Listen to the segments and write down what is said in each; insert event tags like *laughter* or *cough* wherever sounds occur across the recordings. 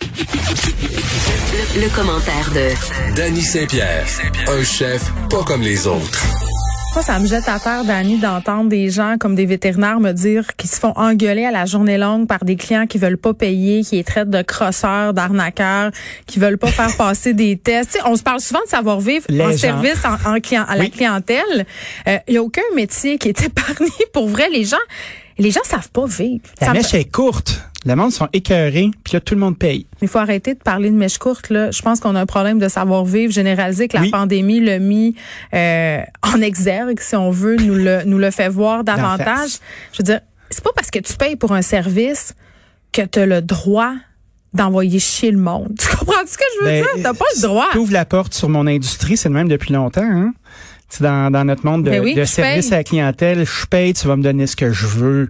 Le, le commentaire de Danny Saint-Pierre, un chef pas comme les autres. Moi, ça me jette à terre, Dani, d'entendre des gens comme des vétérinaires me dire qu'ils se font engueuler à la journée longue par des clients qui veulent pas payer, qui les traitent de crosseurs, d'arnaqueurs, qui veulent pas faire passer des tests. Tu sais, on se parle souvent de savoir-vivre en gens. service en, en client, à la clientèle. Il y a aucun métier qui est *laughs* épargné. Pour vrai, les gens, les gens savent pas vivre. La Ça me- mèche est courte. Le monde sont écœurés, puis là, tout le monde paye. Il faut arrêter de parler de mèche courte. Là. Je pense qu'on a un problème de savoir-vivre généralisé, que la Oui. pandémie l'a mis euh, en exergue, si on veut, nous le, nous le fait voir davantage. Je veux dire, c'est pas parce que tu payes pour un service que tu as le droit d'envoyer chier le monde. Tu comprends ce que je veux Ben, dire? T'as pas le droit. T'ouvres la porte sur mon industrie, c'est le même depuis longtemps. Hein? Dans, dans notre monde de, Ben oui, de service paye. à la clientèle. Je paye, tu vas me donner ce que je veux.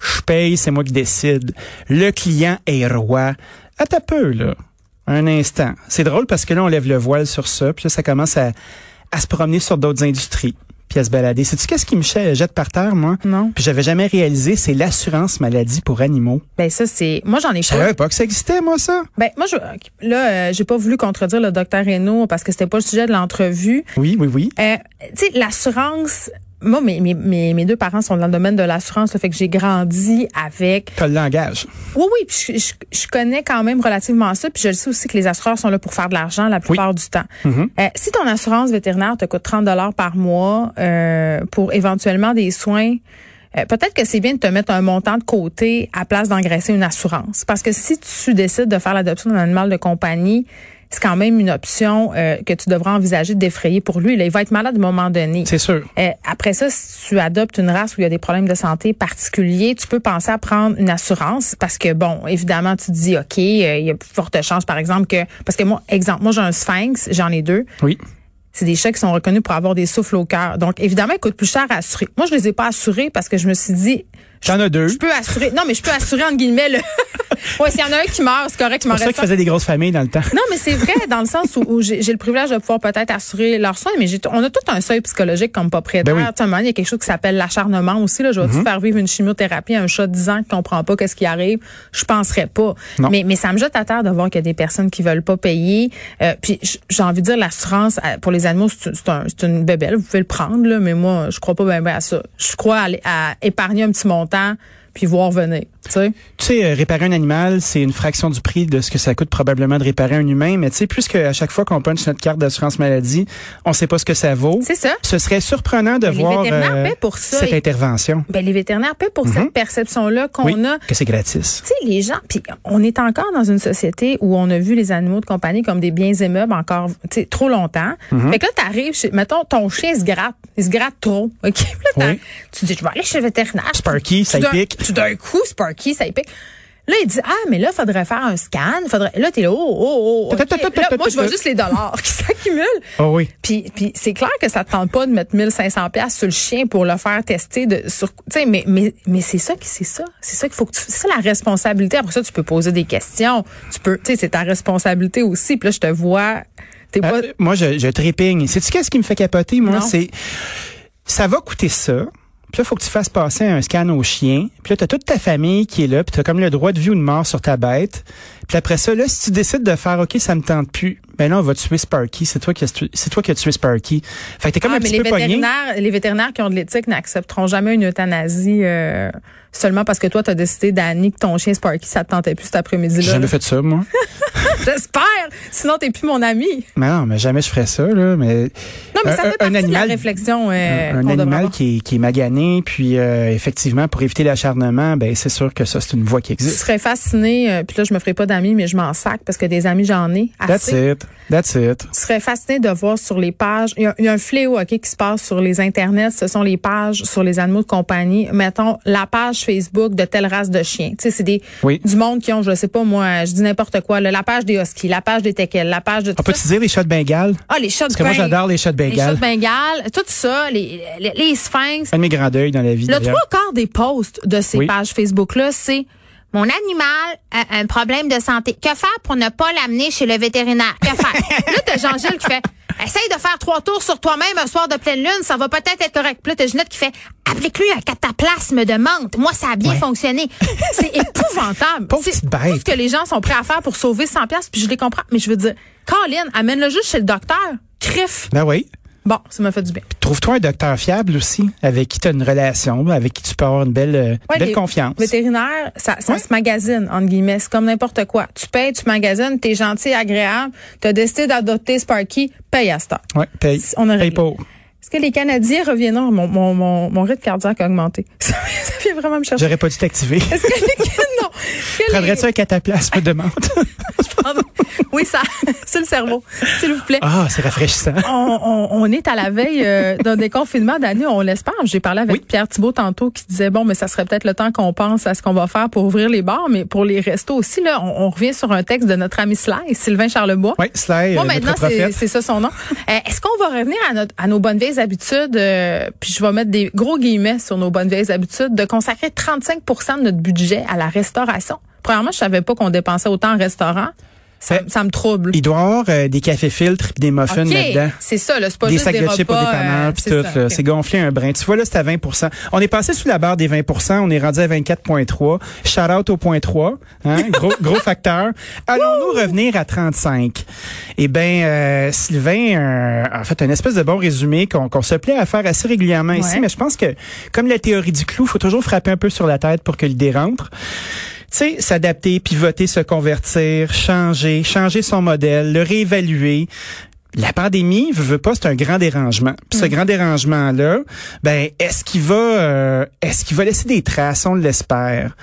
Je paye, c'est moi qui décide. Le client est roi. Attends un peu, là. Un instant. C'est drôle parce que là, on lève le voile sur ça, puis là, ça commence à, à se promener sur d'autres industries, puis à se balader. Sais-tu qu'est-ce qui me jette par terre, moi? Non. Puis j'avais jamais réalisé, c'est l'assurance maladie pour animaux. Ben ça, c'est... Moi, j'en ai Je savais pas que ça existait, moi, ça. Ben, moi, je, là, euh, j'ai pas voulu contredire le docteur Reynaud parce que c'était pas le sujet de l'entrevue. Oui, oui, oui. Euh, tu sais, l'assurance. Moi, mes, mes, mes, deux parents sont dans le domaine de l'assurance, le fait que j'ai grandi avec. T'as le langage. Oui, oui, puis je, je, je connais quand même relativement ça, puis je le sais aussi que les assureurs sont là pour faire de l'argent la plupart du temps. Mhm. Euh, si ton assurance vétérinaire te coûte 30 dollars par mois euh, pour éventuellement des soins, euh, peut-être que c'est bien de te mettre un montant de côté à place d'engraisser une assurance. Parce que si tu décides de faire l'adoption d'un animal de compagnie, c'est quand même une option euh, que tu devras envisager de défrayer pour lui. Là, il va être malade à un moment donné. C'est sûr. Euh, après ça, si tu adoptes une race où il y a des problèmes de santé particuliers, tu peux penser à prendre une assurance parce que, bon, évidemment, tu te dis, OK, euh, il y a plus forte chance, par exemple, que... Parce que moi, exemple, moi, j'ai un sphinx, j'en ai deux. Oui. C'est des chats qui sont reconnus pour avoir des souffles au cœur. Donc, évidemment, ils coûtent plus cher à assurer. Moi, je les ai pas assurés parce que je me suis dit... T'en as deux. Je peux assurer... Non, mais je peux assurer, entre guillemets, le... *laughs* ouais, s'il y en a un qui meurt, c'est correct, m'en C'est ça qu'ils faisaient des grosses familles dans le temps. non, mais c'est vrai dans le sens où, où j'ai le privilège de pouvoir peut-être assurer leurs soins, mais on a tout un seuil psychologique comme propriétaire. Ben oui. Moment, il y a quelque chose qui s'appelle l'acharnement aussi. Là, je vais faire vivre une chimiothérapie à un chat de 10 ans qui comprend pas qu'est-ce qui arrive? Je penserais pas. Non. Mais, mais ça me jette à terre de voir qu'il y a des personnes qui veulent pas payer. Euh, puis j'ai envie de dire l'assurance euh, pour les animaux, c'est un- c'est une bébelle. Vous pouvez le prendre là, mais moi, je crois pas bien ben à ça. Je crois à, à épargner un petit montant longtemps puis voir venir. Tu sais. Tu sais, euh, réparer un animal, c'est une fraction du prix de ce que ça coûte probablement de réparer un humain. Mais tu sais, puisque à chaque fois qu'on punch notre carte d'assurance maladie, on sait pas ce que ça vaut. C'est ça. Ce serait surprenant de Mais les voir vétérinaires euh, paient pour ça. cette Et- intervention. Ben, les vétérinaires paient pour cette perception-là qu'on Mhm. Oui, a. que c'est gratis. Tu sais, les gens, puis on est encore dans une société où on a vu les animaux de compagnie comme des biens immeubles encore, tu sais, trop longtemps. Mhm. Fait que là, t'arrives, chez, mettons, ton chien se gratte, il se gratte trop, ok? Là, Oui. tu dis, je vais aller chez le vétérinaire. Sparky, ça pique. Tout d'un coup, Sparky, ça y pique. Là, il dit, ah, mais là, faudrait faire un scan. Faudrait, là, t'es là, oh, oh, oh. ok. Là, moi, je vois juste les dollars qui *laughs* s'accumulent. Oh oui. Puis, puis c'est clair que ça te tente pas de mettre 1500 pièces sur le chien pour le faire tester de sur tu sais mais mais mais c'est ça qui c'est ça, c'est ça qu'il faut que tu c'est ça la responsabilité. Après ça tu peux poser des questions, tu peux tu sais c'est ta responsabilité aussi. Puis là je te vois t'es pas Euh, moi, je, je trépigne. Sais-tu qu'est-ce qui me fait capoter, moi? C'est, ça va coûter ça. Puis là, faut que tu fasses passer un scan au chien. Puis là, t'as toute ta famille qui est là. Puis t'as comme le droit de vie ou de mort sur ta bête. Puis après ça, là, si tu décides de faire, OK, ça me tente plus, ben là, on va tuer Sparky? C'est toi qui as, tu- c'est toi qui as tué Sparky. Fait que t'es comme Ah, un mais petit les peu pogné. vétérinaires, les vétérinaires qui ont de l'éthique n'accepteront jamais une euthanasie euh, seulement parce que toi, tu as décidé, Danny, que ton chien Sparky, ça te tentait plus cet J'ai après-midi-là. jamais là. fait ça, moi. *laughs* J'espère. Sinon, t'es plus mon ami. Mais non, mais jamais je ferais ça, là. Mais, Non, mais ça Un- fait un partie animal- de la réflexion. euh, un animal qui est, qui est magané, puis euh, effectivement, pour éviter l'acharnement, ben c'est sûr que ça, c'est une voie qui Je existe. serais fascinée, euh, puis là, je me ferai pas d'amis, mais je m'en sac parce que des amis, j'en ai That's assez. It. That's it. Je serais fascinée de voir sur les pages. Il y a, il y a un fléau ok, qui se passe sur les internets. Ce sont les pages sur les animaux de compagnie. Mettons la page Facebook de telle race de chien. Tu sais, c'est des Oui. du monde qui ont, je sais pas moi, je dis n'importe quoi. là, la page des huskies, la page des teckels, la page de tout On peut-tu dire les chats de Bengale? Ah, les chats de Parce que moi, j'adore les chats de Les chats Bengale. de Bengale, tout ça, les, les, les sphinx. Un de mes grands deuils dans la vie. Le trois quarts des posts de ces Oui. pages Facebook-là, c'est mon animal a un problème de santé. Que faire pour ne pas l'amener chez le vétérinaire? Que faire? *laughs* là, t'as Jean-Gilles qui fait Essaye de faire trois tours sur toi-même un soir de pleine lune, ça va peut-être être correct. Puis là, t'as Ginette qui fait Applique-lui un cataplasme de menthe. Moi, ça a bien fonctionné. C'est *laughs* épouvantable. C'est tout ce que les gens sont prêts à faire pour sauver 100 pièces, puis je les comprends. Mais je veux dire, Colin, amène-le juste chez le docteur. Crif. Ben oui. Bon, ça m'a fait du bien. Trouve-toi un docteur fiable aussi, avec qui tu as une relation, avec qui tu peux avoir une belle, euh, Ouais, belle confiance. Vétérinaire, ça, ça Ouais. se magasine, entre guillemets. C'est comme n'importe quoi. Tu payes, tu magasines, t'es gentil, agréable, t'as décidé d'adopter Sparky, paye à cette heure. Ouais, paye. On a paye pour. Est-ce que les Canadiens reviendront? Mon, mon, mon, mon rythme cardiaque a augmenté. *laughs* Ça, vient vraiment me chercher. J'aurais pas dû t'activer. Est-ce que les *laughs* non. *laughs* Que les- Prendrais-tu un cataplasme de menthe? Oui, ça, *laughs* c'est le cerveau, s'il vous plaît. Ah, c'est rafraîchissant. On, on- on est à la veille euh, d'un déconfinement d'année, on l'espère. J'ai parlé avec Oui. Pierre Thibault tantôt qui disait bon, mais ça serait peut-être le temps qu'on pense à ce qu'on va faire pour ouvrir les bars, mais pour les restos aussi là, on, on revient sur un texte de notre ami Sly, Sylvain Charlebois. Oui, Sly, Moi, euh, maintenant, c'est ça son nom. Euh, Est-ce qu'on va revenir à, notre, à nos bonnes vieilles habitudes, euh, puis je vais mettre des gros guillemets sur nos bonnes vieilles habitudes, de consacrer 35% de notre budget à la restauration? Premièrement, je savais pas qu'on dépensait autant en restaurant. Ça, Euh, ça me trouble. Il doit y avoir euh, des cafés filtres des muffins là-dedans. c'est ça, là, c'est pas des juste sacs des de chips au dépanneur euh, puis tout. ça, là. OK. C'est gonflé un brin. Tu vois, là, c'est à 20 On est passé sous la barre des 20% On est rendu à 24,3 Shout out au point 3. Hein? *laughs* Gros, gros facteur. Allons-nous revenir à 35? Eh bien, euh, Sylvain euh, a fait un espèce de bon résumé qu'on qu'on se plaît à faire assez régulièrement ici, mais je pense que, comme la théorie du clou, faut toujours frapper un peu sur la tête pour que l'idée rentre. Sais, s'adapter, pivoter, se convertir, changer, changer son modèle, le réévaluer. La pandémie, veut, veut pas, c'est un grand dérangement. Puis ce grand dérangement-là, ben, est-ce qu'il va, euh, est-ce qu'il va laisser des traces? On l'espère.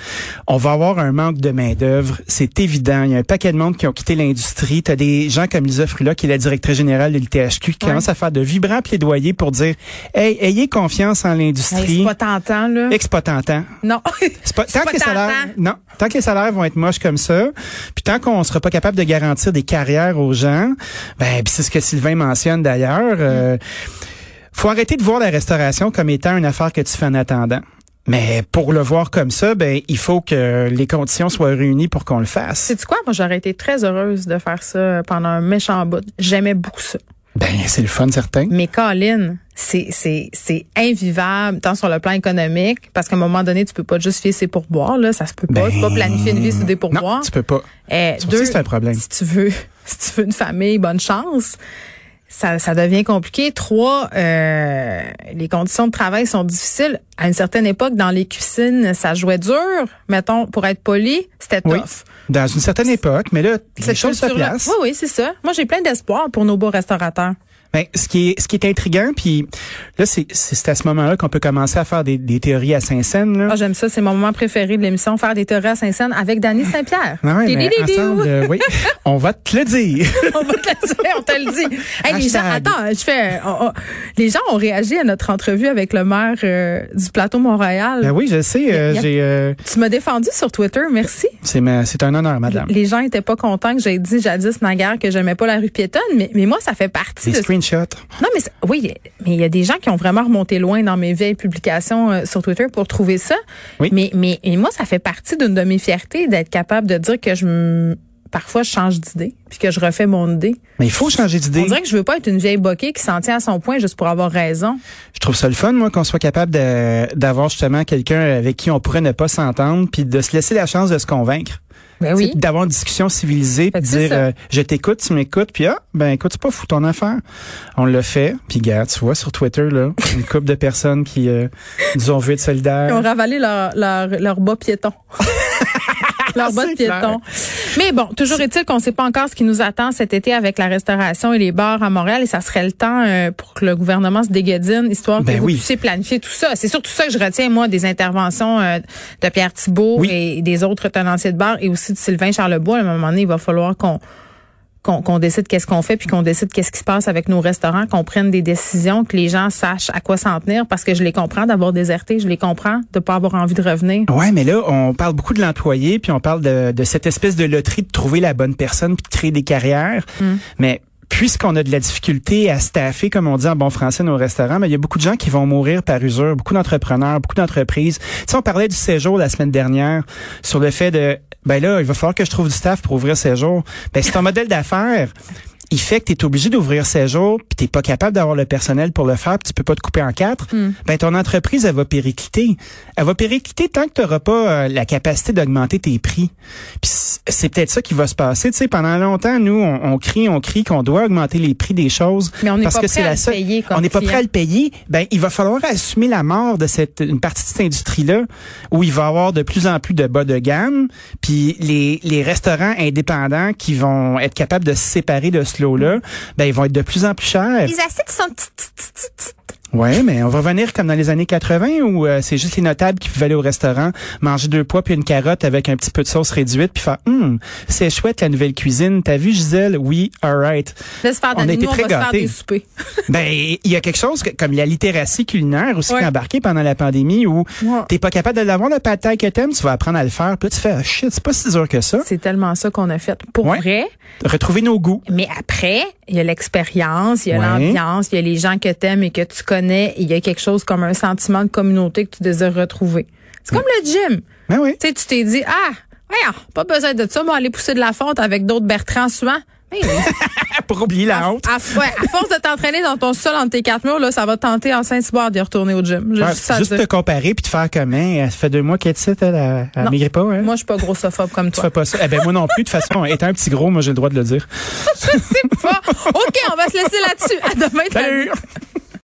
On va avoir un manque de main d'œuvre, c'est évident. Il y a un paquet de monde qui ont quitté l'industrie. T'as des gens comme Lisa Frula, qui est la directrice générale de l'ITHQ, qui Ouais. commence à faire de vibrants plaidoyers pour dire, hey, ayez confiance en Hey, l'industrie. c'est pas tentant, là. Non. C'est pas, *laughs* tant pas que les salaires, non, tant que les salaires vont être moches comme ça, puis tant qu'on sera pas capable de garantir des carrières aux gens, ben c'est ce que Sylvain mentionne d'ailleurs. euh, faut arrêter de voir la restauration comme étant une affaire que tu fais en attendant. Mais pour le voir comme ça, ben il faut que les conditions soient réunies pour qu'on le fasse. Sais-tu quoi? Moi, j'aurais été très heureuse de faire ça pendant un méchant bout. J'aimais beaucoup ça. Ben c'est le fun certain. Mais Colin, c'est c'est c'est invivable tant sur le plan économique parce qu'à un moment donné tu peux pas justifier ses pourboires là, ça se peut pas, Ben, tu peux pas planifier une vie sur des Non, pourboires. tu peux pas. Eh, Ça aussi, c'est un problème. Si tu veux, *laughs* si tu veux une famille, bonne chance. Ça, ça devient compliqué. Trois, euh, les conditions de travail sont difficiles. À une certaine époque, dans les cuisines, ça jouait dur. Mettons, pour être poli, c'était Oui. tough. Dans une certaine époque, mais là, les choses se placent. Oui, oui, c'est ça. Moi, j'ai plein d'espoir pour nos beaux restaurateurs. Ben, ce qui est ce qui est intriguant, puis là, c'est c'est à ce moment-là qu'on peut commencer à faire des, des théories à Saint-Saëns. Ah, j'aime ça. C'est mon moment préféré de l'émission, faire des théories à Saint-Saëns avec Dany Saint-Pierre. Ah ouais, ensemble, euh, oui, *laughs* on va te le dire. *laughs* on va te le dire, on te le dit. Hey, les gens, attends, je fais, on- on- les gens ont réagi à notre entrevue avec le maire euh, du plateau Montréal. Ben oui, je sais, euh, j'ai, euh, Tu m'as défendu sur Twitter, merci. c'est c'est un honneur, madame. Les gens étaient pas contents que j'ai dit jadis naguère que j'aimais pas la rue piétonne, mais, mais moi ça fait partie Des de Non mais oui, mais il y a des gens qui ont vraiment remonté loin dans mes vieilles publications euh, sur Twitter pour trouver ça. Oui. Mais mais et moi ça fait partie d'une de mes fiertés d'être capable de dire que je parfois je change d'idée puis que je refais mon idée. Mais il faut changer On d'idée. dirait que je veux pas être une vieille boquée qui s'en tient à son point juste pour avoir raison. Je trouve ça le fun, moi, qu'on soit capable d'avoir justement quelqu'un avec qui on pourrait ne pas s'entendre, puis de se laisser la chance de se convaincre. Ben oui. D'avoir une discussion civilisée, puis dire euh, je t'écoute, tu m'écoutes, puis ah, ben écoute, c'est pas fou ton affaire. On l'a fait, puis gars, tu vois sur Twitter là, une couple de personnes qui euh, nous ont vu être Ils ont solidaires. ravalé leur, leur, leur bas piéton. *laughs* *laughs* leur bas de piéton. Mais bon, toujours est-il qu'on ne sait pas encore ce qui nous attend cet été avec la restauration et les bars à Montréal et ça serait le temps euh, pour que le gouvernement se déguédine, histoire Ben que vous puissiez planifier tout ça. C'est surtout ça que je retiens, moi, des interventions euh, de Pierre Thibault Oui. et des autres tenanciers de bar et aussi de Sylvain Charlebois. À un moment donné, il va falloir qu'on qu'on décide qu'est-ce qu'on fait puis qu'on décide qu'est-ce qui se passe avec nos restaurants, qu'on prenne des décisions, que les gens sachent à quoi s'en tenir parce que je les comprends d'avoir déserté, je les comprends de pas avoir envie de revenir. Ouais, mais là, on parle beaucoup de l'employé, puis on parle de, de cette espèce de loterie de trouver la bonne personne puis de créer des carrières. Mais puisqu'on a de la difficulté à staffer, comme on dit en bon français, nos restaurants, mais il y a beaucoup de gens qui vont mourir par usure, beaucoup d'entrepreneurs, beaucoup d'entreprises. Tu sais, on parlait du séjour la semaine dernière sur le fait de, ben là, il va falloir que je trouve du staff pour ouvrir séjour. Ben, c'est un modèle d'affaires. Il fait que tu es obligé d'ouvrir séjour, puis tu pas capable d'avoir le personnel pour le faire, puis tu peux pas te couper en quatre. Ben ton entreprise elle va péricliter. Elle va péricliter tant que tu n'auras pas euh, la capacité d'augmenter tes prix. Puis c'est peut-être ça qui va se passer. Tu sais, pendant longtemps, nous, on, on crie, on crie qu'on doit augmenter les prix des choses. Mais on parce pas que c'est à la le seule- payer On n'est pas prêt à le payer. Ben il va falloir assumer la mort de cette une partie de cette industrie là où il va y avoir de plus en plus de bas de gamme. Puis les les restaurants indépendants qui vont être capables de se séparer de ce ben ils vont être de plus en plus chers. Ouais, mais on va revenir comme dans les années 80 où euh, c'est juste les notables qui pouvaient aller au restaurant, manger deux pois puis une carotte avec un petit peu de sauce réduite puis faire hum, c'est chouette la nouvelle cuisine. T'as vu Gisèle? Oui, alright. Laisse faire On a été nous, on très se faire gâtés. des. *laughs* Ben il y a quelque chose que- comme la littératie culinaire aussi Ouais. qui est embarquée pendant la pandémie où Ouais. t'es pas capable de l'avoir le thai que t'aimes, tu vas apprendre à le faire. Puis là tu fais ah, shit, c'est pas si dur que ça. C'est tellement ça qu'on a fait. Pour Ouais. vrai. Retrouver nos goûts. Mais après, il y a l'expérience, il y a l'ambiance, il y a les gens que t'aimes et que tu connais. Il y a quelque chose comme un sentiment de communauté que tu désires retrouver. C'est comme le gym. Ben oui. Tu sais, tu t'es dit, ah, voyons, pas besoin de ça, va aller pousser de la fonte avec d'autres Bertrand souvent. Oui. *laughs* Pour oublier la honte. à, ouais, à force de t'entraîner dans ton sol entre tes quatre murs, là, ça va te tenter en Saint-Cyboire d'y retourner au gym. Ouais, juste ça te comparer puis te faire comme hein, ça fait deux mois qu'elle est ici, elle, elle, elle Non. maigrit pas hein? Moi, je suis pas grossophobe comme Tu toi. fais pas ça. Eh ben moi non plus. De toute façon, *laughs* étant un petit gros, moi j'ai le droit de le dire. Pas. OK, on va se laisser là-dessus. À demain. Salut!